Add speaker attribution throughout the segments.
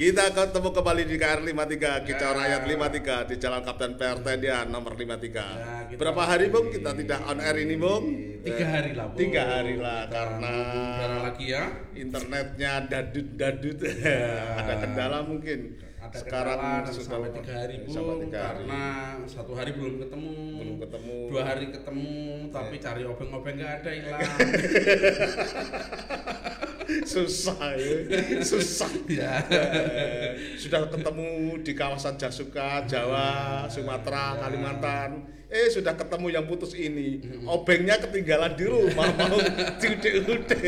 Speaker 1: Kita ketemu kembali di KR 53 Kicau Rakyat 53 di Jalan Kapten PRT dia nomor 53.
Speaker 2: kita
Speaker 1: Berapa hari Bung kita tidak on air ini Bung?
Speaker 2: Tiga hari lah, Bu.
Speaker 1: Tiga hari lah
Speaker 2: Kita
Speaker 1: karena
Speaker 2: lagi ya.
Speaker 1: internetnya dadut dadut ada kendala mungkin.
Speaker 2: Ada
Speaker 1: Sekarang
Speaker 2: kendala
Speaker 1: sudah
Speaker 2: sampai tiga hari bu,
Speaker 1: sampai tiga hari.
Speaker 2: karena satu hari belum ketemu,
Speaker 1: Belum ketemu.
Speaker 2: dua hari ketemu, tapi cari obeng-obeng nggak ada hilang.
Speaker 1: susah ya susah
Speaker 2: ya.
Speaker 1: Sudah ketemu di kawasan Jasuka, Jawa, Sumatera, Kalimantan. Eh sudah ketemu yang putus ini. Obengnya ketinggalan di rumah mau diude-ude.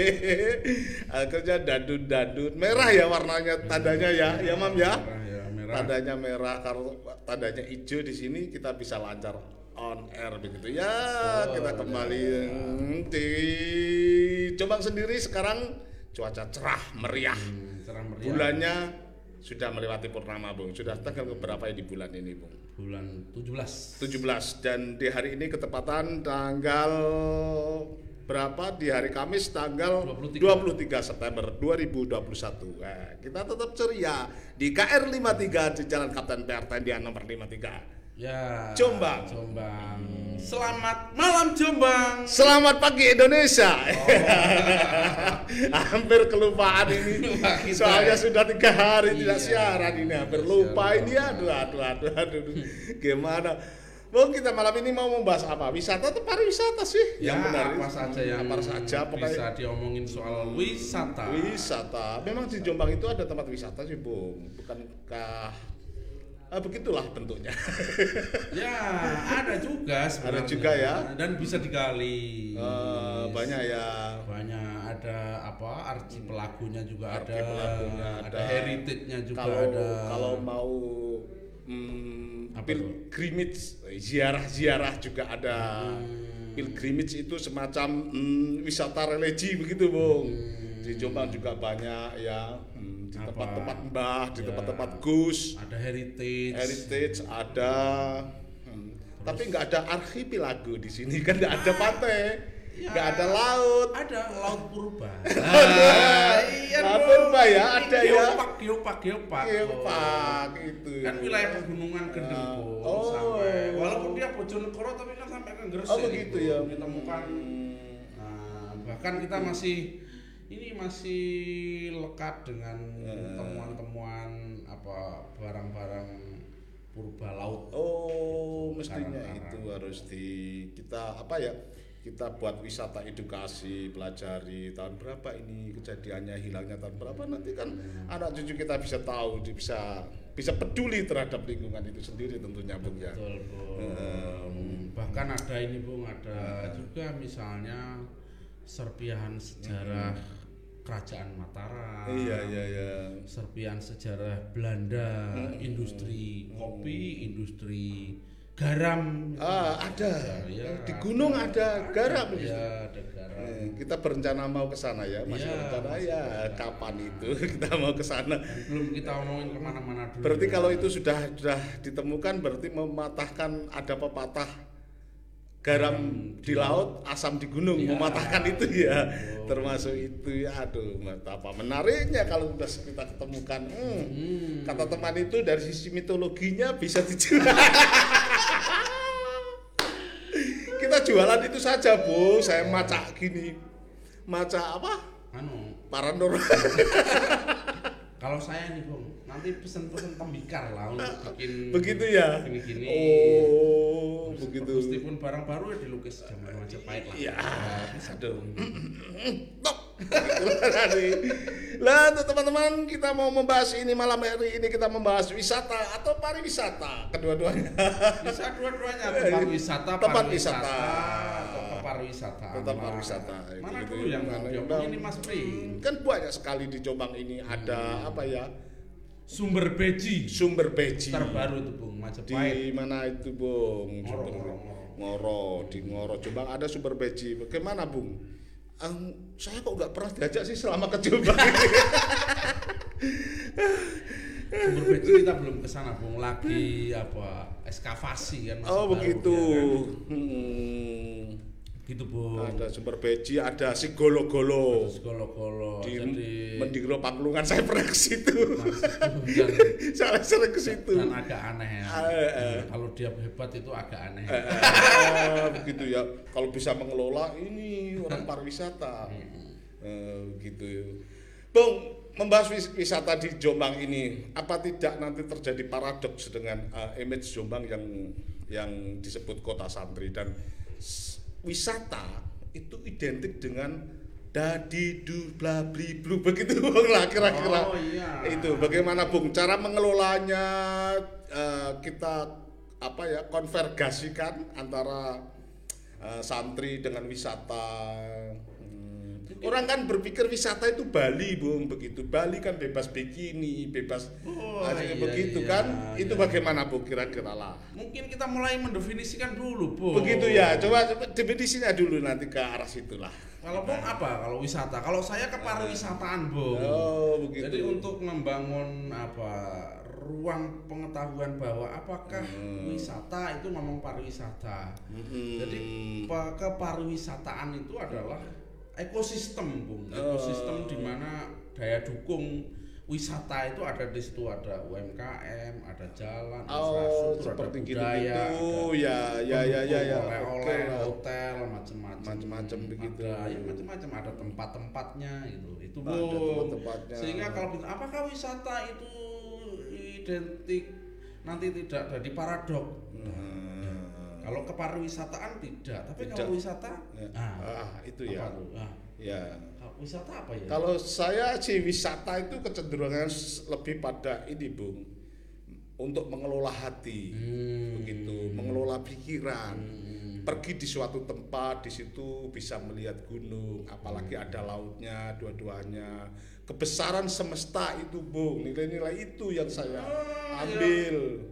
Speaker 1: Akhirnya dadut-dadut. Merah ya warnanya tandanya ya, ya Mam ya.
Speaker 2: Ya.
Speaker 1: Tandanya merah kalau tandanya hijau di sini kita bisa lancar on air begitu ya.
Speaker 2: Oh,
Speaker 1: kita kembali hmm, di Jombang sendiri sekarang cuaca cerah meriah.
Speaker 2: Hmm, cerah meriah.
Speaker 1: Bulannya sudah melewati purnama, Bung. Sudah tanggal berapa ya di bulan ini, Bung?
Speaker 2: Bulan 17
Speaker 1: 17 dan di hari ini ketepatan tanggal berapa di hari Kamis tanggal 23,
Speaker 2: 23.
Speaker 1: September 2021. Nah, kita tetap ceria di KR 53 di Jalan Kapten PR Tendian nomor 53.
Speaker 2: Ya.
Speaker 1: Jombang.
Speaker 2: Jombang. Selamat malam Jombang.
Speaker 1: Selamat pagi Indonesia.
Speaker 2: Oh.
Speaker 1: hampir kelupaan ini. Soalnya
Speaker 2: ya.
Speaker 1: sudah tiga hari tidak
Speaker 2: Iya.
Speaker 1: siaran ini hampir
Speaker 2: Tidak
Speaker 1: lupa
Speaker 2: siaran.
Speaker 1: ini aduh aduh aduh aduh. Gimana? Bung kita malam ini mau membahas apa? Wisata atau pariwisata sih?
Speaker 2: Ya,
Speaker 1: yang benar
Speaker 2: apa saja yang
Speaker 1: apa saja pokoknya
Speaker 2: bisa diomongin soal wisata.
Speaker 1: wisata. Memang di Jombang itu ada tempat wisata sih, Bung. Bukankah Ah, begitulah bentuknya.
Speaker 2: Ya, ada juga sebenarnya.
Speaker 1: juga ya.
Speaker 2: Dan bisa digali.
Speaker 1: Eh, banyak ya.
Speaker 2: Banyak ada apa? Arti pelakunya juga
Speaker 1: Arti
Speaker 2: ada.
Speaker 1: pelakunya ada.
Speaker 2: heritage-nya juga
Speaker 1: kalau
Speaker 2: ada.
Speaker 1: kalau mau hmm,
Speaker 2: Apa
Speaker 1: pilgrimage ziarah-ziarah juga ada
Speaker 2: Hmm.
Speaker 1: pilgrimage itu semacam hmm, wisata religi begitu bung
Speaker 2: Hmm.
Speaker 1: Di Jombang juga banyak ya hmm, di tempat-tempat mbah di
Speaker 2: Ya.
Speaker 1: tempat-tempat gus
Speaker 2: ada heritage.
Speaker 1: heritage ada hmm, tapi nggak ada archipelago di sini kan nggak ada pantai
Speaker 2: Ya.
Speaker 1: nggak ada laut
Speaker 2: Ada laut purba.
Speaker 1: Ah, Laut purba ya, ada ya.
Speaker 2: Geopark, geopark, geopark.
Speaker 1: Geopark itu.
Speaker 2: Kan wilayah pegunungan gendeng,
Speaker 1: Ah, oh.
Speaker 2: Sampai walaupun dia Bojonegoro tapi kan sampai ke Gresik.
Speaker 1: Oh begitu ya.
Speaker 2: Ditemukan Nah, bahkan kita masih ini masih lekat dengan
Speaker 1: Eh.
Speaker 2: temuan-temuan apa barang-barang purba laut.
Speaker 1: Oh, mestinya itu harus di kita apa ya? Kita buat wisata edukasi, pelajari tahun berapa ini kejadiannya hilangnya tahun berapa nanti kan anak cucu kita bisa tahu, bisa bisa peduli terhadap lingkungan itu sendiri tentunya Bung ya.
Speaker 2: Betul, Bu.
Speaker 1: Hmm.
Speaker 2: Bahkan ada ini, Bung, ada juga misalnya serpihan sejarah kerajaan Mataram.
Speaker 1: Iya iya iya.
Speaker 2: serpihan sejarah Belanda, industri kopi, industri garam.
Speaker 1: Ah, ada.
Speaker 2: Ya,
Speaker 1: di gunung ada, garam.
Speaker 2: Ya, ada garam.
Speaker 1: Eh, kita berencana mau ke sana ya, masih
Speaker 2: Iya,
Speaker 1: berencana
Speaker 2: masih
Speaker 1: ya.
Speaker 2: berencana.
Speaker 1: Kapan itu kita mau ke sana?
Speaker 2: Belum kita omongin ke mana-mana dulu.
Speaker 1: Berarti
Speaker 2: ya.
Speaker 1: kalau itu sudah sudah ditemukan berarti mematahkan ada pepatah garam di laut, asam di gunung,
Speaker 2: Iya.
Speaker 1: mematahkan itu ya.
Speaker 2: Oh.
Speaker 1: Termasuk itu ya. Aduh, betapa menariknya kalau sudah kita ketemukan. Hmm,
Speaker 2: Hmm.
Speaker 1: Kata teman itu dari sisi mitologinya bisa dijual. kita jualan itu saja, Bu. Saya macak gini. Macak apa?
Speaker 2: Anu,
Speaker 1: Paranormal.
Speaker 2: kalau saya nih, Bung, nanti pesen-pesen tembikar lah untuk bikin
Speaker 1: Begitu ya.
Speaker 2: Gini-gini.
Speaker 1: Oh, begitu.
Speaker 2: Meskipun barang baru ya dilukis zaman Majapahit lah.
Speaker 1: Iya.
Speaker 2: bisa
Speaker 1: Aduh.
Speaker 2: dong.
Speaker 1: Top. Lah, teman-teman, kita mau membahas ini malam hari ini kita membahas wisata atau pariwisata, kedua-duanya.
Speaker 2: Bisa dua-duanya tempat wisata,
Speaker 1: Tempat
Speaker 2: pariwisata,
Speaker 1: wisata.
Speaker 2: Pariwisata. Mana-
Speaker 1: pariwisata.
Speaker 2: Mana
Speaker 1: Itu-
Speaker 2: dulu yang
Speaker 1: mana yang
Speaker 2: diomongin
Speaker 1: bang?
Speaker 2: ini Mas Pri?
Speaker 1: Kan banyak sekali di Jombang ini ada apa ya?
Speaker 2: Sumber beji
Speaker 1: Sumber beji.
Speaker 2: terbaru itu Bung Majapahit.
Speaker 1: Di mana itu, Bung?
Speaker 2: Ngoro, Ngoro, Ngoro.
Speaker 1: Di Ngoro Jombang ada sumber beji. Bagaimana, Bung? Em, saya kok nggak pernah diajak sih selama ke Jombang.
Speaker 2: Sumber beji kita belum ke sana Bung lagi apa ekskavasi kan masih
Speaker 1: oh, begitu.
Speaker 2: dia kan.
Speaker 1: Hmm.
Speaker 2: Gitu Bung.
Speaker 1: Ada sumber beji, ada si golo-golo.
Speaker 2: Terus golo-golo.
Speaker 1: Di-
Speaker 2: Jadi
Speaker 1: Mendiro Pakulungan saya pernah ke situ. saya sering ke situ.
Speaker 2: dan agak aneh ya.
Speaker 1: Ah, eh, eh.
Speaker 2: Kalau dia hebat itu agak aneh.
Speaker 1: Eh, eh, begitu ya. Kalau bisa mengelola ini orang pariwisata. Eh, gitu. Bung, membahas wis- wisata di Jombang ini, apa tidak nanti terjadi paradoks dengan eh, image Jombang yang yang disebut kota santri dan wisata itu identik dengan dadi du bla bli blu begitu Bung lah kira-kira
Speaker 2: Oh, iya.
Speaker 1: itu bagaimana Bung cara mengelolanya eh, kita apa ya konvergasikan antara eh, santri dengan wisata. Orang kan berpikir wisata itu Bali Bung begitu Bali kan bebas bikini bebas
Speaker 2: Oh, iya,
Speaker 1: begitu
Speaker 2: iya,
Speaker 1: kan itu
Speaker 2: iya.
Speaker 1: bagaimana Bung kira-kira lah
Speaker 2: Mungkin kita mulai mendefinisikan dulu, Bu.
Speaker 1: begitu ya coba, coba definisinya dulu nanti ke arah situlah
Speaker 2: Kalau Bung apa? Kalau wisata? Kalau saya ke pariwisataan, Bung.
Speaker 1: oh begitu
Speaker 2: Jadi untuk membangun apa ruang pengetahuan bahwa apakah
Speaker 1: Hmm.
Speaker 2: wisata itu ngomong pariwisata.
Speaker 1: Mm-mm.
Speaker 2: Jadi pa- keparwisataan itu adalah ekosistem, Bung. Ekosistem
Speaker 1: Oh.
Speaker 2: di mana daya dukung wisata itu ada di situ ada UMKM, ada jalan,
Speaker 1: Oh,
Speaker 2: infrastruktur,
Speaker 1: seperti
Speaker 2: ada
Speaker 1: gitu
Speaker 2: budaya,
Speaker 1: gitu.
Speaker 2: ada
Speaker 1: Ya, ya, ya, ya, ya.
Speaker 2: oleh-oleh,
Speaker 1: Oke lah.
Speaker 2: hotel, macam-macam,
Speaker 1: Macam-macam begitu.
Speaker 2: Ada, ya macam-macam ada tempat-tempatnya itu. Itu
Speaker 1: Ada tempat-tempatnya.
Speaker 2: Sehingga kalau kita- apakah wisata itu identik nanti tidak jadi paradok?
Speaker 1: Hmm.
Speaker 2: Kalau kepariwisataan tidak, tapi
Speaker 1: Tidak.
Speaker 2: kalau wisata,
Speaker 1: Ya.
Speaker 2: ah,
Speaker 1: Ah, itu ya.
Speaker 2: tuh? Ah,
Speaker 1: Ya.
Speaker 2: kalau wisata apa ya?
Speaker 1: Kalau saya sih wisata itu kecenderungan lebih pada ini, Bung. Untuk mengelola hati.
Speaker 2: Hmm.
Speaker 1: Begitu, mengelola pikiran.
Speaker 2: Hmm.
Speaker 1: Pergi di suatu tempat, di situ bisa melihat gunung, apalagi ada lautnya dua-duanya. Kebesaran semesta itu, Bung. Nilai-nilai itu yang saya
Speaker 2: Oh,
Speaker 1: ambil.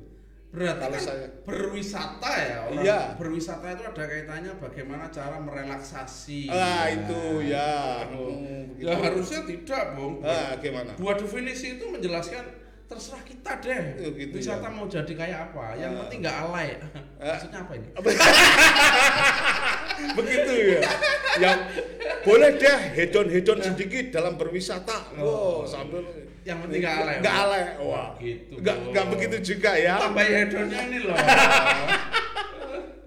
Speaker 2: Berarti
Speaker 1: Kalau
Speaker 2: kan
Speaker 1: saya-
Speaker 2: berwisata ya orang
Speaker 1: Iya.
Speaker 2: berwisata itu ada kaitannya bagaimana cara merelaksasi.
Speaker 1: Ah,
Speaker 2: Ya.
Speaker 1: itu ya.
Speaker 2: Oh.
Speaker 1: Hmm,
Speaker 2: Ya harusnya tidak, Bung.
Speaker 1: Ah, gimana?
Speaker 2: Dua definisi itu menjelaskan terserah kita deh.
Speaker 1: Oh, gitu
Speaker 2: Wisata
Speaker 1: ya.
Speaker 2: mau jadi kayak apa? Yang
Speaker 1: Ah.
Speaker 2: penting nggak alay.
Speaker 1: Ah.
Speaker 2: Maksudnya apa ini?
Speaker 1: begitu ya yang boleh deh hedon hedon sedikit dalam berwisata wow sambil
Speaker 2: Yang penting nggak alay.
Speaker 1: nggak alay wah
Speaker 2: Gitu,
Speaker 1: nggak begitu juga ya
Speaker 2: Tambah hedonnya ini loh.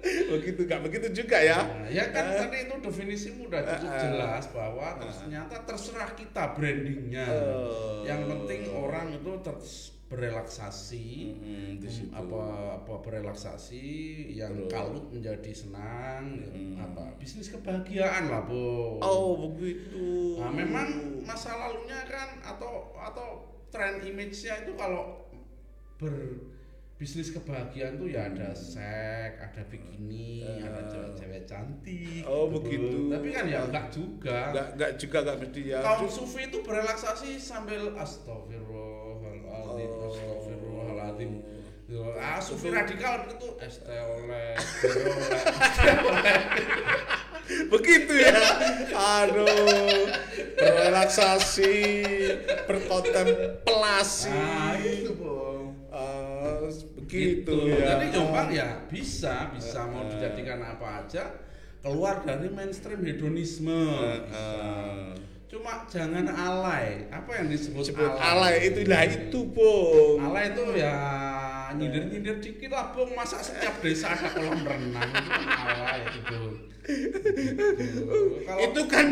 Speaker 1: begitu nggak begitu juga ya
Speaker 2: Nah, ya kan tadi itu definisimu udah cukup
Speaker 1: Ah, ah.
Speaker 2: jelas bahwa ternyata terserah kita brandingnya.
Speaker 1: Oh.
Speaker 2: Yang penting orang itu terus berelaksasi.
Speaker 1: Di situ.
Speaker 2: apa apa berelaksasi yang kalut menjadi senang
Speaker 1: Mm.
Speaker 2: apa bisnis kebahagiaan lah bu
Speaker 1: oh begitu
Speaker 2: Nah, memang masa lalunya kan atau atau tren image-nya itu kalau berbisnis kebahagiaan tuh ya ada seks, ada bikini, ada cewek-cewek cantik.
Speaker 1: Hmm. Oh,
Speaker 2: gitu.
Speaker 1: begitu.
Speaker 2: Tapi kan ya enggak juga.
Speaker 1: nggak nggak juga nggak mesti ya
Speaker 2: Kaum sufi itu berelaksasi sambil astagfirullahaladzim,
Speaker 1: Oh.
Speaker 2: Gitu. Ah, sufi radikal begitu este oleh,
Speaker 1: begitu ya aduh berrelaksasi berkontemplasi
Speaker 2: Ah, itu, Bung.
Speaker 1: Ah, begitu
Speaker 2: Gitu.
Speaker 1: ya
Speaker 2: Jadi Jombang ya bisa, bisa mau
Speaker 1: Eh, eh.
Speaker 2: dijadikan apa aja keluar dari mainstream hedonisme.
Speaker 1: Eh,
Speaker 2: Bisa. Cuma jangan alay. Apa yang disebut
Speaker 1: sebut alay itu lah itu bung
Speaker 2: Alay itu ya nyindir-nyindir dikit lah, Bung. Masa setiap desa ada kolam renang itu kan alay itu, Bung.
Speaker 1: Itu kan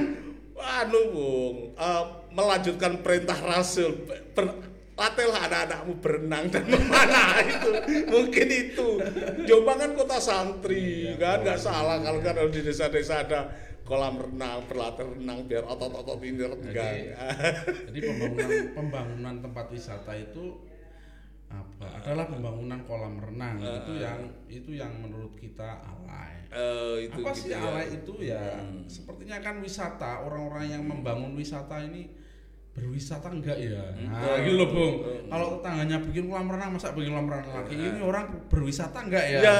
Speaker 1: anu bung eh, melanjutkan perintah rasul ber, latihlah anak-anakmu berenang dan memanah itu mungkin itu Jombang kan kota santri
Speaker 2: Iya,
Speaker 1: kan nggak
Speaker 2: betul.
Speaker 1: salah kalau kan di desa-desa ada kolam renang berlatih renang biar otot-otot ini renggang
Speaker 2: Jadi pembangunan pembangunan tempat wisata itu apa? Adalah pembangunan kolam renang. itu yang itu yang menurut kita alay.
Speaker 1: Eh, itu
Speaker 2: apa
Speaker 1: gitu
Speaker 2: sih
Speaker 1: ya.
Speaker 2: alay itu ya?
Speaker 1: Hmm.
Speaker 2: Sepertinya kan wisata orang-orang yang membangun wisata ini berwisata enggak ya? Nah, gitu loh, Bung. Kalau tetangganya bikin kolam renang, masa bikin kolam renang lagi? Ini orang berwisata enggak ya?
Speaker 1: ya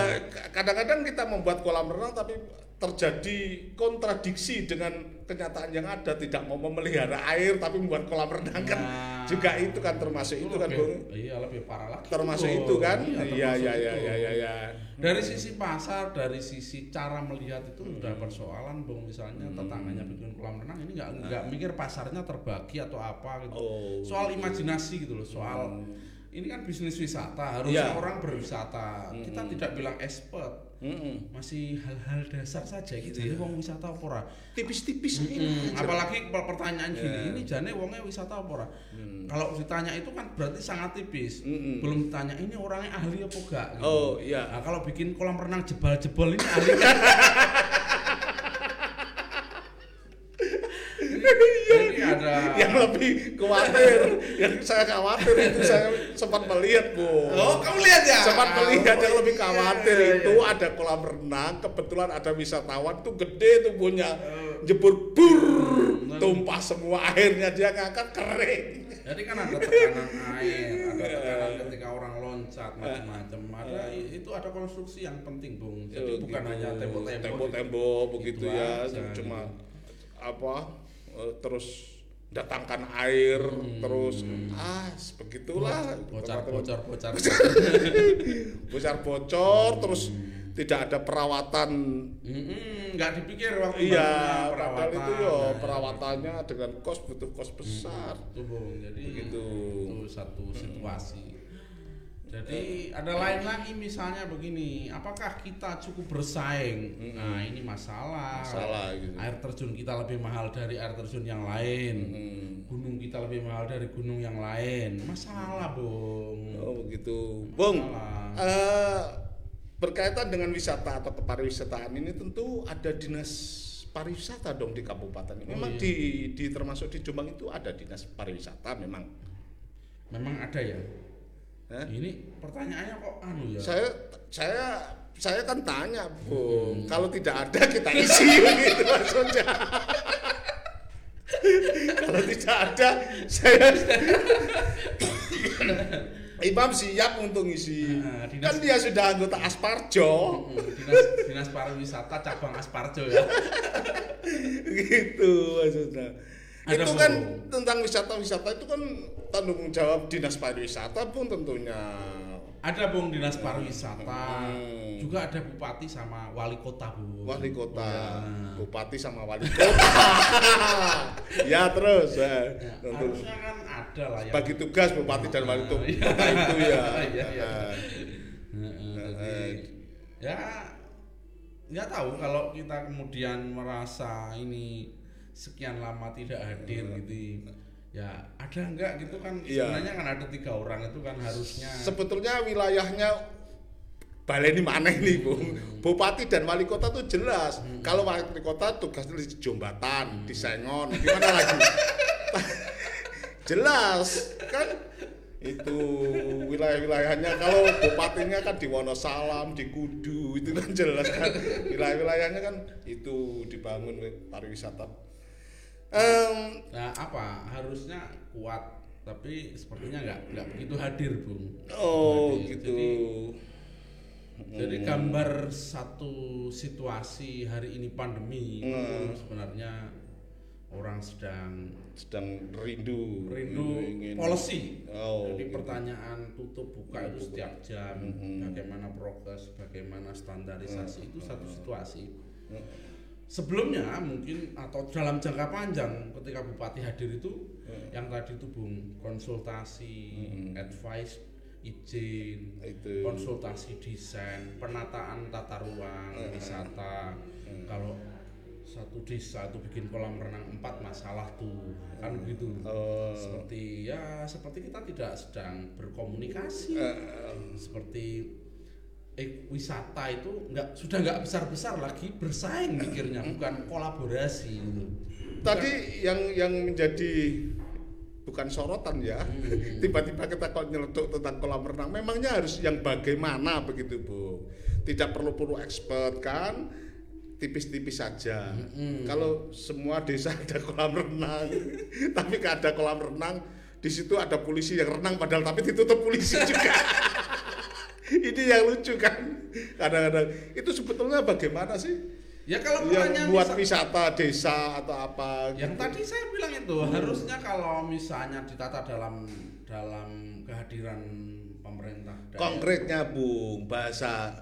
Speaker 1: kadang-kadang kita membuat kolam renang tapi terjadi kontradiksi dengan kenyataan yang ada tidak mau memelihara air tapi membuat kolam renang kan
Speaker 2: Nah,
Speaker 1: juga itu kan termasuk itu, kan
Speaker 2: lebih-
Speaker 1: Bung
Speaker 2: Iya lebih parah lagi.
Speaker 1: termasuk
Speaker 2: Bung.
Speaker 1: itu kan
Speaker 2: Iya,
Speaker 1: iya iya iya
Speaker 2: itu.
Speaker 1: iya iya ya.
Speaker 2: Dari sisi pasar, dari sisi cara melihat itu
Speaker 1: Hmm.
Speaker 2: udah persoalan, bung. Misalnya tetangganya bikin kolam renang ini nggak nggak mikir pasarnya terbagi atau apa gitu.
Speaker 1: Nah. oh
Speaker 2: Soal imajinasi gitu loh, soal ini kan bisnis wisata, harusnya
Speaker 1: Iya.
Speaker 2: orang berwisata. Kita tidak bilang expert,
Speaker 1: Mm-mm.
Speaker 2: masih hal-hal dasar saja gitu. Jadi wong wisata apa ora?
Speaker 1: tipis-tipis
Speaker 2: Hmm,
Speaker 1: ini
Speaker 2: apalagi per- pertanyaan gini,
Speaker 1: Ya.
Speaker 2: ini jane wongnya wisata apa ora?
Speaker 1: Hmm.
Speaker 2: Kalau ditanya itu kan berarti sangat tipis.
Speaker 1: Mm-mm.
Speaker 2: Belum ditanya ini orangnya ahli apa enggak? gitu.
Speaker 1: oh iya
Speaker 2: Nah, kalau bikin kolam renang jebal-jebol ini ahli kan? Ada
Speaker 1: yang lebih khawatir yang saya khawatir itu saya sempat melihat bu
Speaker 2: Oh, kamu lihat ya?
Speaker 1: sempat melihat yang lebih khawatir
Speaker 2: Iya, iya,
Speaker 1: itu
Speaker 2: iya.
Speaker 1: ada kolam renang kebetulan ada wisatawan tuh gede tuh punya jebur bur tumpah semua airnya dia ngangkat kering
Speaker 2: Jadi kan ada tekanan air, ada tekanan ketika orang loncat macam-macam. Ada itu ada konstruksi yang penting, Bung. Jadi
Speaker 1: Oh,
Speaker 2: bukan
Speaker 1: gitu.
Speaker 2: hanya tembok-tembok.
Speaker 1: tembok-tembok begitu
Speaker 2: Itu
Speaker 1: ya
Speaker 2: aja,
Speaker 1: cuma
Speaker 2: gitu.
Speaker 1: apa eh, terus datangkan air
Speaker 2: Hmm.
Speaker 1: terus ah begitulah
Speaker 2: Bocor, bocor, bocor.
Speaker 1: bocor bocor terus tidak ada perawatan
Speaker 2: Mm-mm, nggak dipikir waktu
Speaker 1: iya padahal itu
Speaker 2: perawatan.
Speaker 1: ya
Speaker 2: Nah,
Speaker 1: perawatannya dengan kos butuh kos besar
Speaker 2: itu bung jadi
Speaker 1: Begitu.
Speaker 2: itu satu situasi jadi ada lain lagi misalnya begini apakah kita cukup bersaing nah ini masalah
Speaker 1: Masalah gitu.
Speaker 2: air terjun kita lebih mahal dari air terjun yang lain
Speaker 1: Hmm.
Speaker 2: gunung kita lebih mahal dari gunung yang lain masalah bung
Speaker 1: oh begitu bung eh, berkaitan dengan wisata atau kepariwisataan ini tentu ada dinas pariwisata dong di kabupaten ini.
Speaker 2: Oh,
Speaker 1: Memang
Speaker 2: iya.
Speaker 1: di, di termasuk di Jombang itu ada dinas pariwisata memang.
Speaker 2: memang ada ya
Speaker 1: Hah?
Speaker 2: ini pertanyaannya kok anu ya
Speaker 1: Saya saya saya kan tanya, Bung,
Speaker 2: Hmm.
Speaker 1: kalau tidak ada kita isi gitu maksudnya. kalau tidak ada saya Imam siap untuk ngisi.
Speaker 2: Nah, dinas-
Speaker 1: Kan dia sudah anggota Asparjo.
Speaker 2: Mm, dinas dinas pariwisata cabang Asparjo ya
Speaker 1: gitu maksudnya.
Speaker 2: Ada
Speaker 1: itu kan tentang wisata-wisata itu kan tanggung jawab dinas pariwisata pun tentunya.
Speaker 2: Ada bung dinas pariwisata,
Speaker 1: Hmm.
Speaker 2: juga ada bupati sama wali kota bu.
Speaker 1: Wali kota,
Speaker 2: Ya.
Speaker 1: bupati sama wali kota. ya terus ya.
Speaker 2: Ya,
Speaker 1: Tentu.
Speaker 2: harusnya kan ada lah ya.
Speaker 1: Bagi tugas bupati dan wali kota
Speaker 2: Iya.
Speaker 1: itu ya.
Speaker 2: Jadi,
Speaker 1: eh.
Speaker 2: ya nggak tahu kalau kita kemudian merasa ini sekian lama tidak hadir gitu ya ada enggak gitu kan
Speaker 1: Iya.
Speaker 2: sebenarnya kan ada tiga orang itu kan harusnya
Speaker 1: Sebetulnya wilayahnya baleni mana ini Bung? Bupati dan wali kota tuh jelas. Kalau wali kota tugasnya di Jombatan, di Sengon, gimana lagi? jelas kan itu wilayah-wilayahnya kalau bupatinya kan di Wonosalam, di Kudu itu kan jelas kan wilayah-wilayahnya kan itu dibangun pariwisata. Em,
Speaker 2: nah apa harusnya kuat tapi sepertinya nggak nggak begitu hadir bung
Speaker 1: oh
Speaker 2: Hadir.
Speaker 1: gitu.
Speaker 2: jadi, jadi gambar satu situasi hari ini pandemi itu
Speaker 1: Hmm.
Speaker 2: sebenarnya orang sedang
Speaker 1: sedang rindu
Speaker 2: rindu
Speaker 1: ingin
Speaker 2: policy
Speaker 1: oh
Speaker 2: Jadi
Speaker 1: gitu.
Speaker 2: pertanyaan tutup buka itu setiap jam,
Speaker 1: Mhm.
Speaker 2: bagaimana progres, bagaimana standarisasi itu satu situasi.
Speaker 1: Hmm.
Speaker 2: Sebelumnya mungkin atau dalam jangka panjang ketika bupati hadir itu
Speaker 1: Hmm.
Speaker 2: yang tadi itu bung konsultasi,
Speaker 1: Mhm.
Speaker 2: advice, izin,
Speaker 1: itu
Speaker 2: konsultasi desain, penataan tata ruang
Speaker 1: Hmm.
Speaker 2: wisata.
Speaker 1: Hmm.
Speaker 2: Kalau satu desa itu bikin kolam renang empat masalah tuh kan begitu
Speaker 1: oh,
Speaker 2: seperti ya seperti kita tidak sedang berkomunikasi
Speaker 1: eh,
Speaker 2: seperti eh, wisata itu nggak sudah nggak besar besar lagi bersaing mikirnya bukan kolaborasi gitu.
Speaker 1: tadi yang yang menjadi bukan sorotan ya
Speaker 2: Hmm.
Speaker 1: tiba-tiba kita kok nyeletuk tentang kolam renang memangnya harus yang bagaimana begitu bu tidak perlu perlu expert kan tipis-tipis saja
Speaker 2: Mm-mm.
Speaker 1: kalau semua desa ada kolam renang tapi gak ada kolam renang di situ ada polisi yang renang padahal tapi ditutup polisi juga ini yang lucu kan kadang-kadang itu sebetulnya bagaimana sih
Speaker 2: Ya kalau
Speaker 1: yang buat
Speaker 2: misal-
Speaker 1: wisata desa atau apa
Speaker 2: yang
Speaker 1: gitu.
Speaker 2: tadi saya bilang itu harusnya kalau misalnya ditata dalam dalam kehadiran pemerintah daerah.
Speaker 1: konkretnya Bung bahasa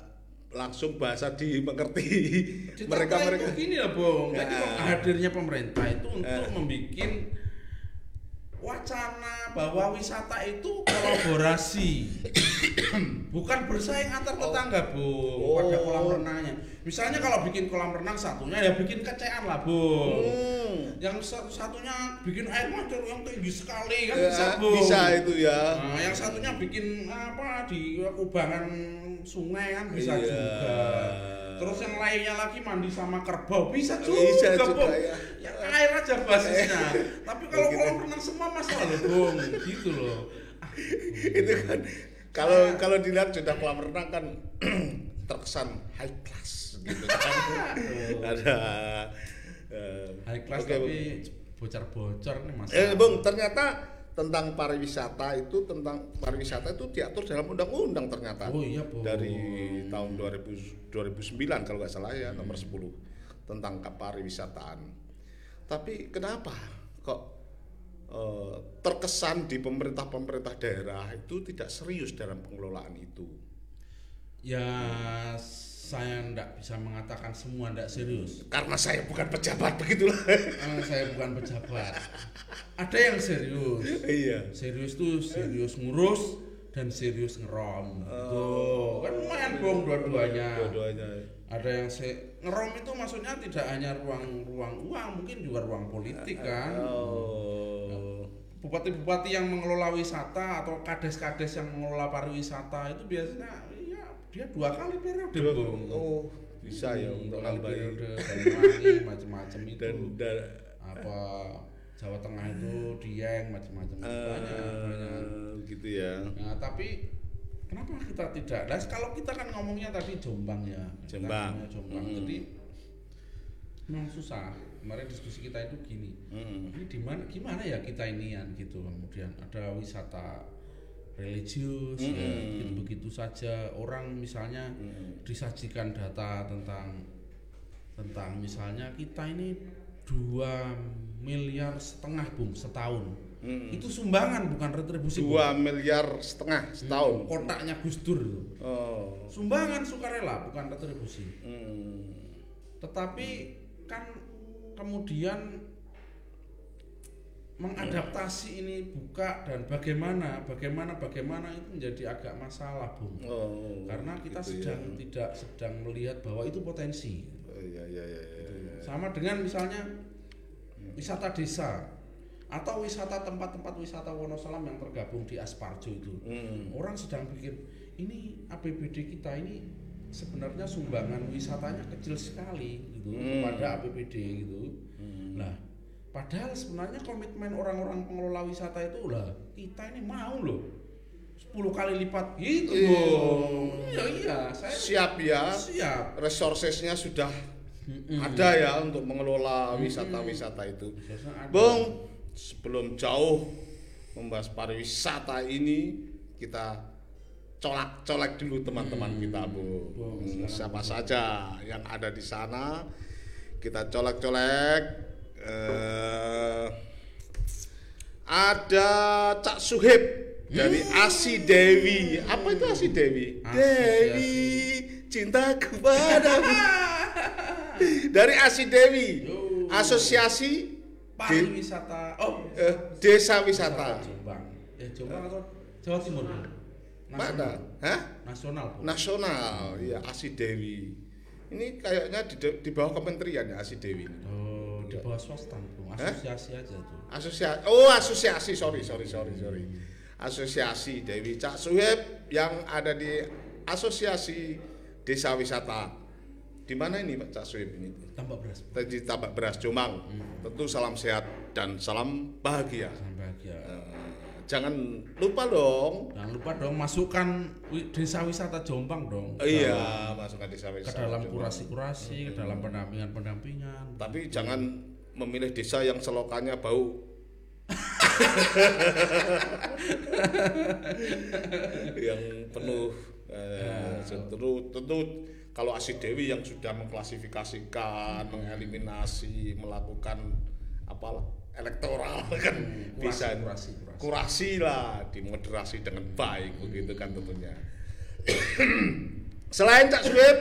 Speaker 1: langsung bahasa dimengerti mereka mereka
Speaker 2: gini lah Bung jadi
Speaker 1: Ya.
Speaker 2: hadirnya pemerintah itu untuk
Speaker 1: Ya.
Speaker 2: membuat wacana bahwa wisata itu kolaborasi bukan bersaing antar tetangga bu pada
Speaker 1: Oh.
Speaker 2: kolam renangnya misalnya kalau bikin kolam renang satunya ya bikin kecean lah bu
Speaker 1: Hmm.
Speaker 2: yang satu satunya bikin air mancur yang tinggi sekali kan
Speaker 1: Ya,
Speaker 2: bisa bu
Speaker 1: bisa itu ya
Speaker 2: Nah, yang satunya bikin apa di kubangan sungai kan bisa
Speaker 1: Iya.
Speaker 2: juga. Terus yang lainnya lagi mandi sama kerbau bisa juga,
Speaker 1: Bisa juga,
Speaker 2: Bung.
Speaker 1: ya.
Speaker 2: Ya air aja basisnya. Tapi kalau kolam renang semua masalah loh, Bung. Gitu loh.
Speaker 1: Itu kan kalau kalau dilihat sudah kolam renang kan terkesan high class gitu kan ada eh,
Speaker 2: high class
Speaker 1: oke,
Speaker 2: tapi bocor-bocor nih Mas.
Speaker 1: Eh, Bung, ternyata tentang pariwisata itu tentang pariwisata itu diatur dalam undang-undang ternyata.
Speaker 2: Oh iya, Bung.
Speaker 1: Dari tahun 2000, 2009 kalau nggak salah ya, nomor 10 tentang pariwisataan. Tapi kenapa kok eh, terkesan di pemerintah-pemerintah daerah itu tidak serius dalam pengelolaan itu?
Speaker 2: Ya saya ndak bisa mengatakan semua ndak serius.
Speaker 1: Karena saya bukan pejabat begitulah.
Speaker 2: Eh, saya bukan pejabat. Ada yang serius.
Speaker 1: iya.
Speaker 2: serius tuh serius ngurus dan serius ngerom tuh kan lumayan dong dua-duanya
Speaker 1: Dua-duanya.
Speaker 2: ada yang se ngerom itu maksudnya tidak hanya ruang-ruang uang mungkin juga ruang politik kan
Speaker 1: Oh.
Speaker 2: bupati-bupati yang mengelola wisata atau kades-kades yang mengelola pariwisata itu biasanya ya dia dua kali periode
Speaker 1: Dua-
Speaker 2: Bung.
Speaker 1: Oh, bisa ya
Speaker 2: Hmm,
Speaker 1: untuk
Speaker 2: kali periode Banyuwangi macam-macam itu
Speaker 1: dan dan
Speaker 2: apa Jawa Tengah itu Dieng macam-macam itu banyak banyak
Speaker 1: eh, gitu ya.
Speaker 2: Nah, tapi kenapa kita tidak? Nah, kalau kita kan ngomongnya tadi Jombang ya.
Speaker 1: Jombang.
Speaker 2: Jombang.
Speaker 1: Hmm.
Speaker 2: Jadi memang susah. Kemarin diskusi kita itu gini.
Speaker 1: Mm.
Speaker 2: Ini di mana gimana ya kita inian gitu. Kemudian ada wisata religius ya,
Speaker 1: Mm-mm.
Speaker 2: begitu-begitu saja. Orang misalnya
Speaker 1: Mm.
Speaker 2: disajikan data tentang tentang misalnya kita ini dua miliar setengah bung setahun
Speaker 1: Mm.
Speaker 2: itu sumbangan bukan retribusi Bung.
Speaker 1: Dua miliar setengah setahun.
Speaker 2: kotaknya Gus Dur.
Speaker 1: Oh.
Speaker 2: Sumbangan sukarela bukan retribusi.
Speaker 1: Mm.
Speaker 2: Tetapi kan kemudian mengadaptasi ini buka dan bagaimana bagaimana bagaimana itu menjadi agak masalah, Bung.
Speaker 1: Oh.
Speaker 2: Karena kita
Speaker 1: gitu
Speaker 2: sedang
Speaker 1: ya.
Speaker 2: tidak sedang melihat bahwa itu potensi.
Speaker 1: Oh, iya iya iya iya. iya.
Speaker 2: Sama dengan misalnya wisata desa atau wisata tempat-tempat wisata Wonosalam yang tergabung di Asparjo itu.
Speaker 1: Mm.
Speaker 2: Orang sedang pikir ini APBD kita ini sebenarnya sumbangan wisatanya kecil sekali gitu
Speaker 1: Hmm.
Speaker 2: kepada APBD gitu. Nah, padahal sebenarnya komitmen orang-orang pengelola wisata itu lah kita ini mau loh 10 kali lipat gitu
Speaker 1: Iya.
Speaker 2: dong. Iya iya, saya
Speaker 1: Siap ya.
Speaker 2: siap.
Speaker 1: Resourcesnya sudah
Speaker 2: Mm-mm.
Speaker 1: ada ya untuk mengelola wisata-wisata itu. Bung, sebelum jauh membahas pariwisata ini kita colak-colek dulu teman-teman kita, Bu.
Speaker 2: Bung,
Speaker 1: Hmm, siapa saja yang ada di sana kita colek-colek eh, ada Cak Suhib dari Asi Dewi. Apa itu Asi Dewi?
Speaker 2: Asosiasi.
Speaker 1: Dewi, cintaku padamu. dari Asi Dewi. Asosiasi
Speaker 2: pariwisata. Oh,
Speaker 1: eh, Desa Wisata.
Speaker 2: Jombang. Ya Jombang atau Jawa Timur?
Speaker 1: Mana? Hah?
Speaker 2: Nasional.
Speaker 1: Nasional, ya Asi Dewi. Ini kayaknya di, di bawah kementerian ya Asi Dewi.
Speaker 2: Oh, di bawah swasta. Asosiasi aja tuh.
Speaker 1: Asosiasi, oh asosiasi, sorry sorry sorry sorry. Asosiasi Dewi Cak Suheb yang ada di Asosiasi Desa Wisata. Di mana ini Pak Cak Suheb ini?
Speaker 2: Tambah beras.
Speaker 1: Tadi Tabak Beras Jomang. Tentu salam sehat dan salam bahagia.
Speaker 2: Salam bahagia.
Speaker 1: Eh, jangan lupa dong.
Speaker 2: Jangan lupa dong masukkan desa wisata Jombang dong. ke
Speaker 1: Iya,
Speaker 2: dalam-
Speaker 1: masukkan desa
Speaker 2: Ke
Speaker 1: wisata.
Speaker 2: dalam
Speaker 1: Jombang.
Speaker 2: kurasi-kurasi, ke dalam pendampingan-pendampingan.
Speaker 1: Tapi jangan memilih desa yang selokannya bau. yang penuh eh, tentu tentu kalau Asi Dewi yang sudah mengklasifikasikan, mengeliminasi, melakukan apa elektoral kan
Speaker 2: Hmm, kurasi,
Speaker 1: bisa
Speaker 2: kurasi, kurasi.
Speaker 1: kurasi lah, dimoderasi dengan baik begitu kan tentunya. Selain Cak Suwib,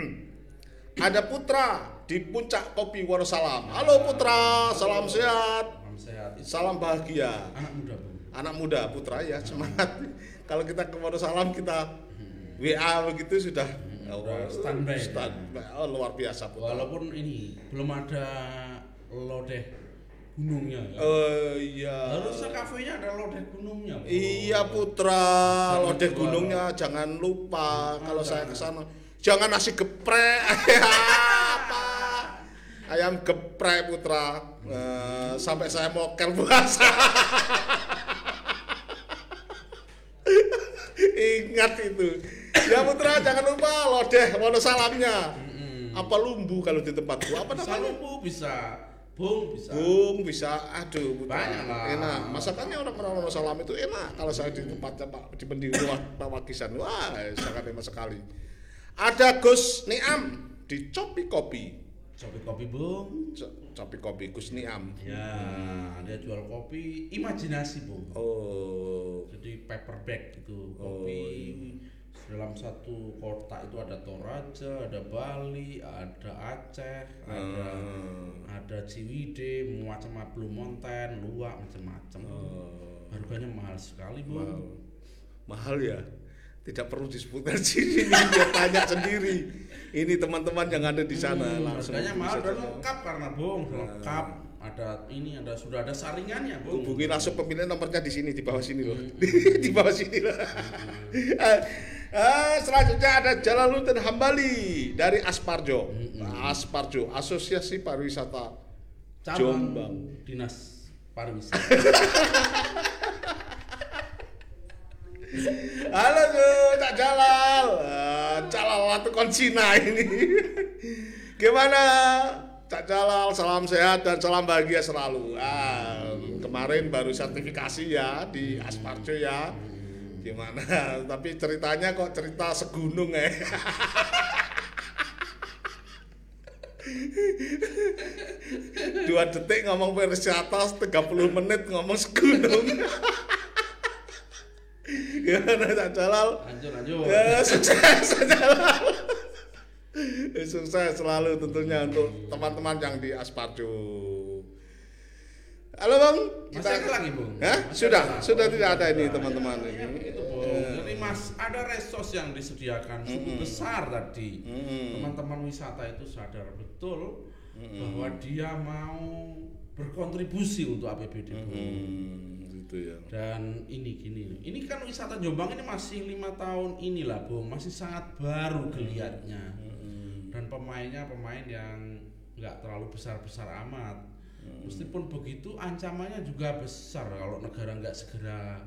Speaker 1: ada Putra di puncak kopi Wonosalam. Halo Putra, salam sehat,
Speaker 2: Salam sehat. Itu
Speaker 1: salam bahagia.
Speaker 2: anak muda bu.
Speaker 1: Anak muda Putra ya semangat. Kalau kita ke Wonosalam kita WA begitu sudah
Speaker 2: Udah standby.
Speaker 1: standby. Oh, luar biasa Putra.
Speaker 2: Walaupun ini belum ada lodeh gunungnya. Ya.
Speaker 1: Oh iya.
Speaker 2: Harusnya kafenya ada lodeh gunungnya. Bu.
Speaker 1: Iya Putra,
Speaker 2: Jangan
Speaker 1: lodeh
Speaker 2: lupa.
Speaker 1: gunungnya jangan lupa kalau
Speaker 2: Ada.
Speaker 1: saya ke sana. Jangan nasi geprek. Apa? Ayam geprek Putra. Eh, sampai saya mokel puasa. Ingat itu. Ya Putra jangan lupa lodeh Wonosalamnya. Apa lumbu kalau di tempatku? Apa namanya?
Speaker 2: lumpuh bisa, bung bisa.
Speaker 1: Bung bisa, aduh.
Speaker 2: Banyak lah.
Speaker 1: enak. Masakannya orang-orang Wonosalam itu enak. Kalau saya di tempatnya Pak di pendiri Pak Wakisan, wah sangat enak sekali. Ada Gus Niam di Copi Kopi,
Speaker 2: Kopi kopi bung.
Speaker 1: Co- Copi Kopi Gus Niam.
Speaker 2: Ya, dia jual kopi imajinasi bung.
Speaker 1: Oh,
Speaker 2: Jadi paper bag
Speaker 1: Oh,
Speaker 2: kopi
Speaker 1: iya.
Speaker 2: Dalam satu kotak itu ada Toraja, ada Bali, ada Aceh, ada
Speaker 1: Hmm.
Speaker 2: ada Ciwide, macam Blue Mountain, Luwak, macam-macam.
Speaker 1: Oh.
Speaker 2: Harganya mahal sekali bung.
Speaker 1: Wow. mahal ya. Tidak perlu disebutkan sini, dia tanya sendiri. Ini teman-teman yang ada di sana
Speaker 2: Hmm,
Speaker 1: langsung.
Speaker 2: harganya mahal dan lengkap karena bung, lengkap. Ada ini ada sudah ada saringannya bung.
Speaker 1: Hubungi langsung pemilihan nomornya di sini di bawah sini loh.
Speaker 2: Hmm.
Speaker 1: di bawah sini loh. Ah, selanjutnya ada Jalaluddin Hambali dari Asparjo. Asparjo, Asosiasi Pariwisata
Speaker 2: Cabang
Speaker 1: Jombang.
Speaker 2: Dinas Pariwisata.
Speaker 1: Halo tuh, Cak Jalal. Ah, Jalal Latu Konsina ini. Gimana? Cak Jalal, salam sehat dan salam bahagia selalu. Ah, kemarin baru sertifikasi ya di Asparjo ya. Gimana? Tapi ceritanya kok cerita segunung eh. Dua detik ngomong pariwisata, 30 menit ngomong segunung. Gimana Cak Jalal?
Speaker 2: Lanjut lanjut.
Speaker 1: Ya, sukses Jalal. Ya, sukses selalu tentunya untuk teman-teman yang di Asparjo. Halo Bang,
Speaker 2: Masih ada lagi bung? Masih
Speaker 1: Sudah,
Speaker 2: ada?
Speaker 1: sudah tidak ada ini teman-teman
Speaker 2: Ya,
Speaker 1: ini.
Speaker 2: Itu bung. Jadi mas ada resos yang disediakan cukup besar tadi.
Speaker 1: Mm.
Speaker 2: Teman-teman wisata itu sadar betul bahwa dia mau berkontribusi untuk APBD bung.
Speaker 1: Hmm, gitu ya.
Speaker 2: Dan ini gini, ini kan wisata Jombang ini masih lima tahun inilah bung, masih sangat baru geliatnya. Dan pemainnya pemain yang nggak terlalu besar-besar amat. Meskipun begitu ancamannya juga besar kalau negara nggak segera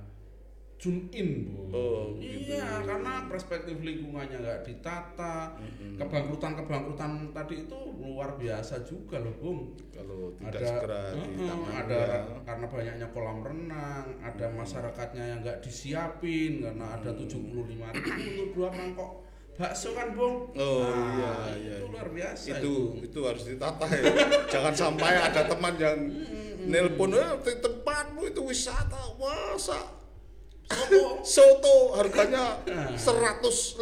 Speaker 2: tune in bu.
Speaker 1: Oh, gitu.
Speaker 2: Iya, karena perspektif lingkungannya nggak ditata, kebangkrutan-kebangkrutan tadi itu luar biasa juga loh bung
Speaker 1: Kalau tidak
Speaker 2: ada
Speaker 1: segera
Speaker 2: Heeh,
Speaker 1: ditangani
Speaker 2: ada
Speaker 1: ya.
Speaker 2: karena banyaknya kolam renang ada masyarakatnya yang nggak disiapin karena ada 75 ribu untuk dua mangkok bakso kan bung?
Speaker 1: Oh,
Speaker 2: Nah,
Speaker 1: iya, iya,
Speaker 2: itu
Speaker 1: iya.
Speaker 2: luar biasa
Speaker 1: itu itu. harus ditata ya. Jangan sampai ada teman yang nelpon eh di tempatmu itu wisata masa?
Speaker 2: Soto.
Speaker 1: soto harganya
Speaker 2: Nah.
Speaker 1: 105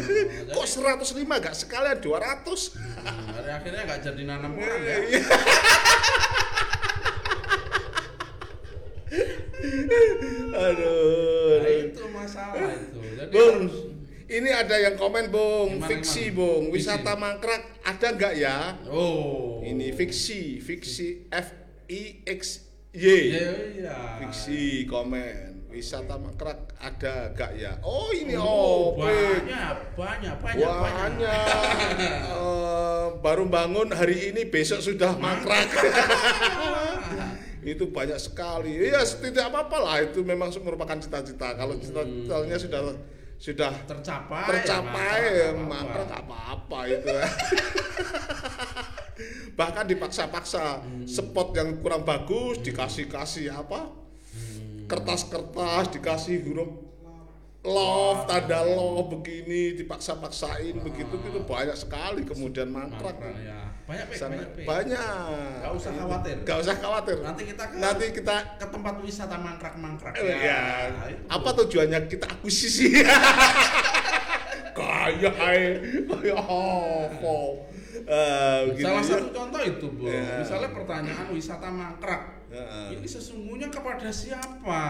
Speaker 1: kok 105 gak sekalian 200
Speaker 2: Hmm, hari akhirnya nggak jadi nanam orang ya?
Speaker 1: Iya. aduh.
Speaker 2: Nah, itu masalah itu. Jadi
Speaker 1: Bung,
Speaker 2: harus
Speaker 1: ini ada yang komen Bung,
Speaker 2: Gimana,
Speaker 1: fiksi
Speaker 2: gimana?
Speaker 1: Bung,
Speaker 2: Fiksi.
Speaker 1: wisata mangkrak ada nggak ya?
Speaker 2: oh
Speaker 1: Ini fiksi, fiksi F I X Y.
Speaker 2: iya iya
Speaker 1: Fiksi komen, wisata mangkrak ada nggak ya? Oh ini
Speaker 2: oh,
Speaker 1: oh,
Speaker 2: banyak banyak banyak
Speaker 1: banyak. Eh, baru bangun hari ini besok sudah mangkrak. itu banyak sekali. Ya tidak apa-apa lah, itu memang merupakan cita-cita. Kalau cita-citanya sudah sudah
Speaker 2: tercapai.
Speaker 1: tercapai
Speaker 2: ya,
Speaker 1: ya, mangkrak
Speaker 2: apa-apa.
Speaker 1: apa-apa itu bahkan dipaksa-paksa spot yang kurang bagus dikasih-kasih apa? Kertas-kertas dikasih huruf love, tanda love begini dipaksa-paksain begitu gitu banyak sekali kemudian mangkrak.
Speaker 2: Mangkrak, ya. Banyak Pik, banyak Pik.
Speaker 1: banyak.
Speaker 2: Nggak usah khawatir.
Speaker 1: Gak usah khawatir.
Speaker 2: Nanti kita ke
Speaker 1: Nanti kita
Speaker 2: ke tempat wisata mangkrak-mangkrak
Speaker 1: ya,
Speaker 2: itu.
Speaker 1: apa tujuannya kita akuisisi? Kaya. Kaya apa? Eh, gitu
Speaker 2: Salah
Speaker 1: ya.
Speaker 2: satu contoh itu, Bu.
Speaker 1: Ya.
Speaker 2: Misalnya pertanyaan wisata mangkrak.
Speaker 1: Ya.
Speaker 2: Ini sesungguhnya kepada siapa?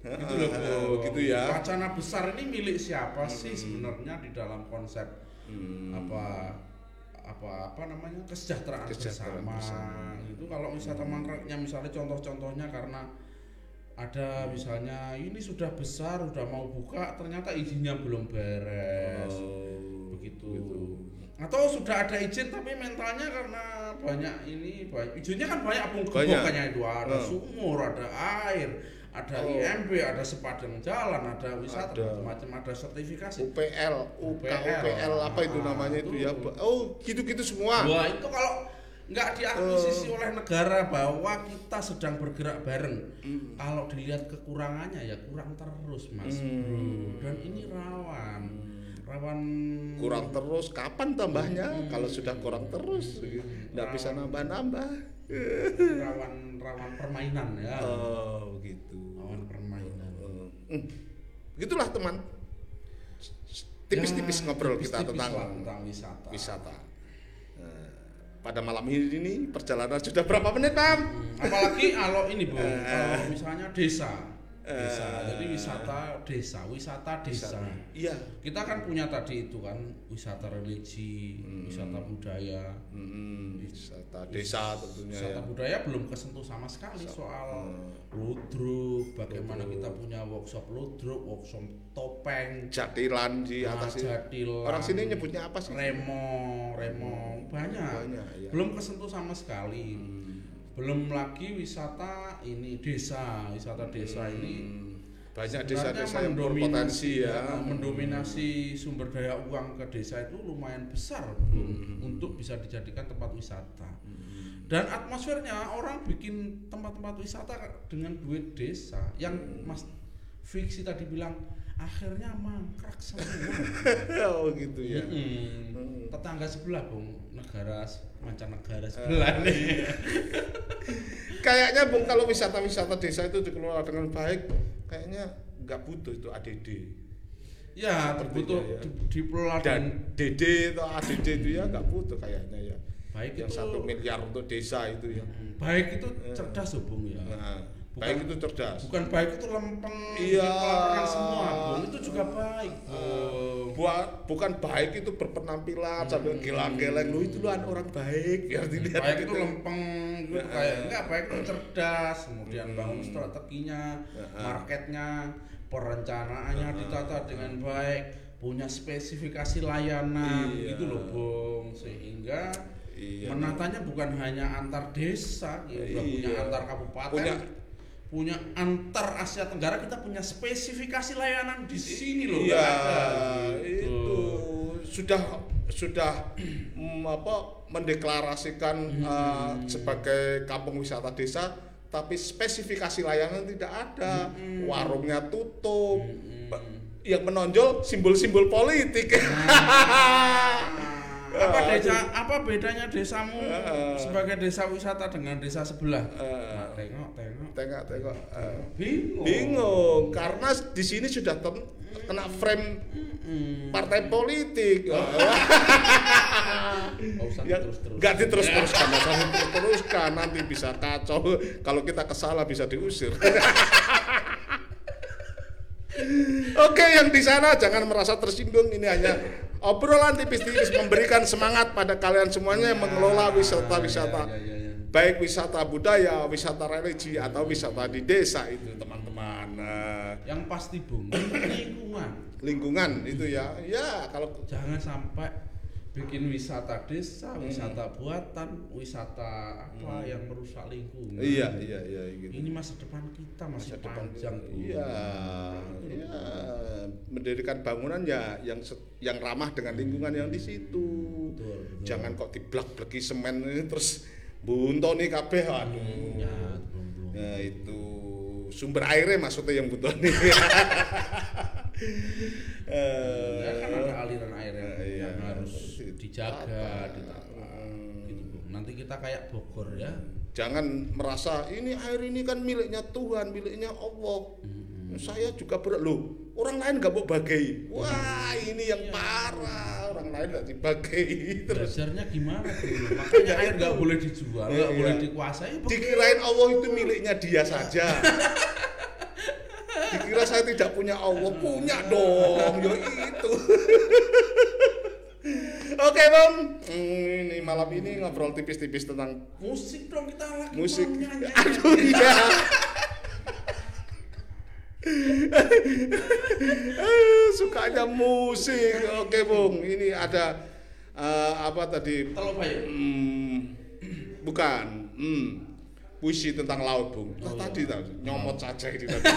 Speaker 1: Ya,
Speaker 2: Gitu loh, Bu.
Speaker 1: gitu ya.
Speaker 2: Wacana besar ini milik siapa sih sebenarnya di dalam konsep
Speaker 1: Hmm.
Speaker 2: apa apa apa namanya kesejahteraan,
Speaker 1: Kesejahteraan
Speaker 2: bersama.
Speaker 1: bersama.
Speaker 2: Itu kalau wisata mangkraknya misalnya contoh-contohnya karena ada misalnya ini sudah besar, sudah mau buka, ternyata izinnya belum beres.
Speaker 1: Oh,
Speaker 2: begitu.
Speaker 1: gitu.
Speaker 2: Atau sudah ada izin tapi mentalnya karena banyak ini banyak izinnya kan banyak
Speaker 1: Banyak.
Speaker 2: penggebokannya itu ada
Speaker 1: Hmm.
Speaker 2: sumur, ada air, ada
Speaker 1: Oh.
Speaker 2: IMB, ada sepanjang jalan, ada wisata
Speaker 1: Ada.
Speaker 2: macam ada sertifikasi.
Speaker 1: UPL, UK, UPL apa itu
Speaker 2: Ah,
Speaker 1: namanya itu ya?
Speaker 2: itu.
Speaker 1: Oh, gitu-gitu semua.
Speaker 2: Wah itu kalau nggak diakuisisi
Speaker 1: Oh.
Speaker 2: oleh negara bahwa kita sedang bergerak bareng,
Speaker 1: Hmm.
Speaker 2: kalau dilihat kekurangannya ya kurang terus mas
Speaker 1: Hmm.
Speaker 2: bro. Dan ini rawan, rawan
Speaker 1: Kurang terus, kapan tambahnya?
Speaker 2: Hmm.
Speaker 1: Kalau sudah kurang terus, nggak bisa nambah-nambah.
Speaker 2: Rawan rawan permainan ya.
Speaker 1: Oh, gitu.
Speaker 2: Rawan permainan.
Speaker 1: Oh, hmm. Gitulah teman. Tipis-tipis
Speaker 2: Ya,
Speaker 1: ngobrol kita
Speaker 2: tipis-tipis
Speaker 1: tentang
Speaker 2: lah tentang wisata.
Speaker 1: wisata. Nah, pada malam ini perjalanan sudah berapa menit, Bang?
Speaker 2: Hmm, apalagi kalau ini bu,
Speaker 1: Eh.
Speaker 2: kalau misalnya desa, desa.
Speaker 1: Eh.
Speaker 2: Jadi wisata desa, wisata desa.
Speaker 1: Iya.
Speaker 2: Kita kan punya tadi itu kan wisata religi, wisata budaya.
Speaker 1: Hmm, wisata desa tentunya
Speaker 2: Wisata
Speaker 1: ya.
Speaker 2: budaya belum kesentuh sama sekali soal
Speaker 1: Hmm.
Speaker 2: ludruk, bagaimana
Speaker 1: Ludruk.
Speaker 2: kita punya workshop ludruk, workshop topeng,
Speaker 1: Jatilan di atas ini.
Speaker 2: jadilan,
Speaker 1: Orang sini nyebutnya apa sih?
Speaker 2: remo, remo, banyak.
Speaker 1: Banyak, ya.
Speaker 2: Belum kesentuh sama sekali.
Speaker 1: Hmm.
Speaker 2: Belum lagi wisata ini desa, wisata desa ini
Speaker 1: Hmm. banyak
Speaker 2: sebenarnya
Speaker 1: desa-desa yang berpotensi ya.
Speaker 2: mendominasi sumber daya uang ke desa itu lumayan besar
Speaker 1: Hmm.
Speaker 2: untuk bisa dijadikan tempat wisata. Dan atmosfernya orang bikin tempat-tempat wisata dengan duit desa yang
Speaker 1: Hmm.
Speaker 2: Mas Fiksi tadi bilang akhirnya mangkrak semua.
Speaker 1: oh gitu ya.
Speaker 2: Mm-mm.
Speaker 1: Hmm.
Speaker 2: Tetangga sebelah, Bung, negara mancanegara
Speaker 1: Eh.
Speaker 2: sebelah nih.
Speaker 1: Kayaknya Bung kalau wisata-wisata desa itu dikelola dengan baik, kayaknya nggak butuh itu ADD.
Speaker 2: Ya,
Speaker 1: Sepertinya
Speaker 2: butuh
Speaker 1: ya.
Speaker 2: di, dikelola
Speaker 1: Dan DD atau ADD itu ya nggak butuh kayaknya ya.
Speaker 2: baik
Speaker 1: Yang satu miliar untuk desa itu ya.
Speaker 2: baik itu
Speaker 1: Eh.
Speaker 2: cerdas loh, Bung ya.
Speaker 1: Nah,
Speaker 2: Bukan-
Speaker 1: baik itu cerdas.
Speaker 2: Bukan baik itu lempeng
Speaker 1: Iya.
Speaker 2: semua, Bung. Itu juga baik,
Speaker 1: Eh,
Speaker 2: Bung.
Speaker 1: Buat bukan baik itu berpenampilan sambil geleng-geleng lu itu lu an orang baik ya dilihat
Speaker 2: baik itu
Speaker 1: gitu.
Speaker 2: lempeng gitu
Speaker 1: Nah,
Speaker 2: kayak enggak baik itu cerdas kemudian
Speaker 1: Hmm.
Speaker 2: bangun strateginya
Speaker 1: Nah,
Speaker 2: marketnya perencanaannya
Speaker 1: Nah,
Speaker 2: ditata dengan baik punya spesifikasi layanan
Speaker 1: Iya.
Speaker 2: gitu loh Bung sehingga
Speaker 1: Iya.
Speaker 2: menatanya bukan hanya antar desa gitu udah
Speaker 1: Iya.
Speaker 2: punya antar kabupaten
Speaker 1: Punya-
Speaker 2: punya antar Asia Tenggara kita punya spesifikasi layanan di sini loh
Speaker 1: Iya,
Speaker 2: ada, gitu.
Speaker 1: itu sudah sudah mm, apa mendeklarasikan
Speaker 2: Hmm.
Speaker 1: uh, sebagai kampung wisata desa tapi spesifikasi layanan tidak ada
Speaker 2: Hmm.
Speaker 1: warungnya tutup. Ba- yang menonjol simbol-simbol politik
Speaker 2: apa desa apa bedanya desamu
Speaker 1: Eh.
Speaker 2: sebagai desa wisata dengan desa sebelah?
Speaker 1: Eh.
Speaker 2: Nah, tengok tengok.
Speaker 1: Tengok-tengok uh,
Speaker 2: bingung.
Speaker 1: Bingung karena di sini sudah ten- kena frame partai politik.
Speaker 2: Nggak usah
Speaker 1: ya
Speaker 2: terus terus
Speaker 1: nggak nggak usah diterus-teruskan. Nanti bisa kacau. Kalau kita kesalah bisa diusir Oke, yang di sana jangan merasa tersinggung. Ini hanya obrolan tipis-tipis memberikan semangat pada kalian semuanya yang mengelola wisata-wisata,
Speaker 2: Ya, ya, ya, ya.
Speaker 1: baik wisata budaya, wisata religi atau wisata di desa itu, teman-teman. Nah,
Speaker 2: yang pasti bung lingkungan
Speaker 1: lingkungan itu ya, ya kalau
Speaker 2: jangan sampai bikin wisata desa
Speaker 1: Hmm.
Speaker 2: wisata buatan wisata apa yang merusak lingkungan
Speaker 1: iya, iya, iya, gitu.
Speaker 2: ini masa depan kita masih
Speaker 1: masa depan
Speaker 2: panjang Bu.
Speaker 1: iya iya mendirikan bangunan ya yang yang ramah dengan lingkungan yang di situ
Speaker 2: Betul, betul.
Speaker 1: jangan kok diblak-blaki semen ini terus bunto nih kabeh aduh
Speaker 2: ya belum belum
Speaker 1: Nah, itu sumber airnya maksudnya yang bunto nih Eh,
Speaker 2: Ya kan ada aliran air yang,
Speaker 1: Iya.
Speaker 2: yang harus dijaga,
Speaker 1: Ditata.
Speaker 2: ditata. Gitu. Nanti kita kayak Bogor ya.
Speaker 1: Jangan merasa ini air ini kan miliknya Tuhan, miliknya Allah. Saya juga berat loh. Orang lain nggak mau bagai. Wah ini yang parah. Orang lain nggak dibagai terus.
Speaker 2: Belajarnya gimana dulu? Makanya air nggak boleh dijual, nggak
Speaker 1: Iya.
Speaker 2: boleh dikuasai.
Speaker 1: Dikirain Allah itu miliknya dia saja. Dikira saya tidak punya Allah, punya dong. Yo itu. Oke bang, Hmm, ini malam ini ngobrol tipis-tipis tentang
Speaker 2: Musik dong kita lagi
Speaker 1: musik. Aduh iya. Sukanya musik. Oke bung, ini ada eh, apa tadi?
Speaker 2: Ya?
Speaker 1: Hmm, bukan. Hmm, puisi tentang laut bung. Nah,
Speaker 2: Oh,
Speaker 1: tadi tadi nyomot saja ini tadi.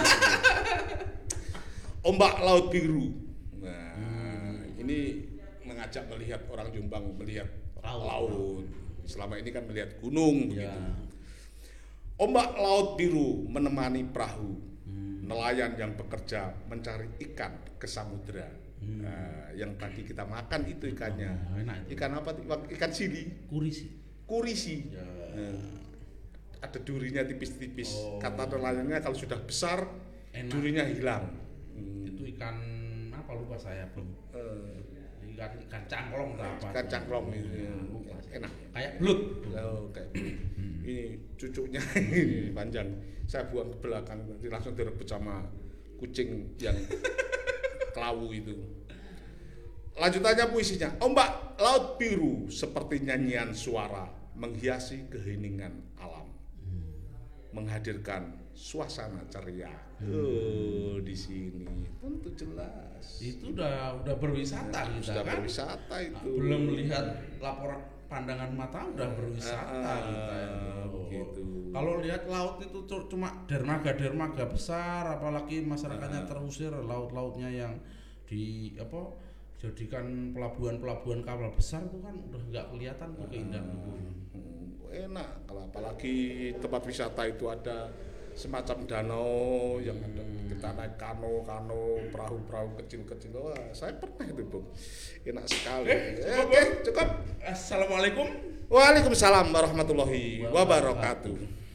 Speaker 1: Ombak laut biru. Nah, ini mengajak melihat orang Jombang melihat
Speaker 2: Laut.
Speaker 1: laut. Selama ini kan melihat gunung
Speaker 2: Ya.
Speaker 1: begitu. Ombak laut biru menemani perahu
Speaker 2: Hmm.
Speaker 1: nelayan yang bekerja mencari ikan ke samudera.
Speaker 2: Hmm.
Speaker 1: Nah, yang tadi kita makan itu ikannya.
Speaker 2: Oh, enak itu.
Speaker 1: Ikan apa? Ikan sili,
Speaker 2: Kurisi.
Speaker 1: kurisi.
Speaker 2: Ya.
Speaker 1: Nah, ada durinya tipis-tipis.
Speaker 2: Oh.
Speaker 1: Kata nelayannya kalau sudah besar
Speaker 2: Enak.
Speaker 1: durinya hilang. Hmm.
Speaker 2: Itu ikan apa lupa saya belum.
Speaker 1: Eh,
Speaker 2: Ikan ikan cangklong atau apa?
Speaker 1: ikan cangklong itu
Speaker 2: lupa saya.
Speaker 1: enak.
Speaker 2: Kayak belut.
Speaker 1: Oh, kayak ini cucunya ini panjang. Saya buang ke belakang nanti langsung direbut sama kucing yang kelawu itu. Lanjutannya puisinya. Ombak laut biru seperti nyanyian suara menghiasi keheningan alam. Menghadirkan suasana ceria. Oh, di sini tentu jelas.
Speaker 2: Itu udah udah berwisata kita
Speaker 1: Sudah
Speaker 2: kan.
Speaker 1: berwisata itu.
Speaker 2: Belum melihat laporan pandangan mata udah berwisata
Speaker 1: Ah,
Speaker 2: kita itu.
Speaker 1: begitu.
Speaker 2: Kalau lihat laut itu cu- cuma dermaga-dermaga besar apalagi masyarakatnya
Speaker 1: Ah.
Speaker 2: terusir laut-lautnya yang di apa jadikan pelabuhan-pelabuhan kapal besar itu kan udah nggak kelihatan tuh keindahan itu.
Speaker 1: Hmm, enak kalau apalagi tempat wisata itu ada semacam danau yang ada. Kita naik kano kano perahu perahu kecil kecil wah saya pernah itu bung enak sekali.
Speaker 2: Eh,
Speaker 1: Eh,
Speaker 2: cukup,
Speaker 1: oke cukup.
Speaker 2: Assalamualaikum.
Speaker 1: Waalaikumsalam warahmatullahi wabarakatuh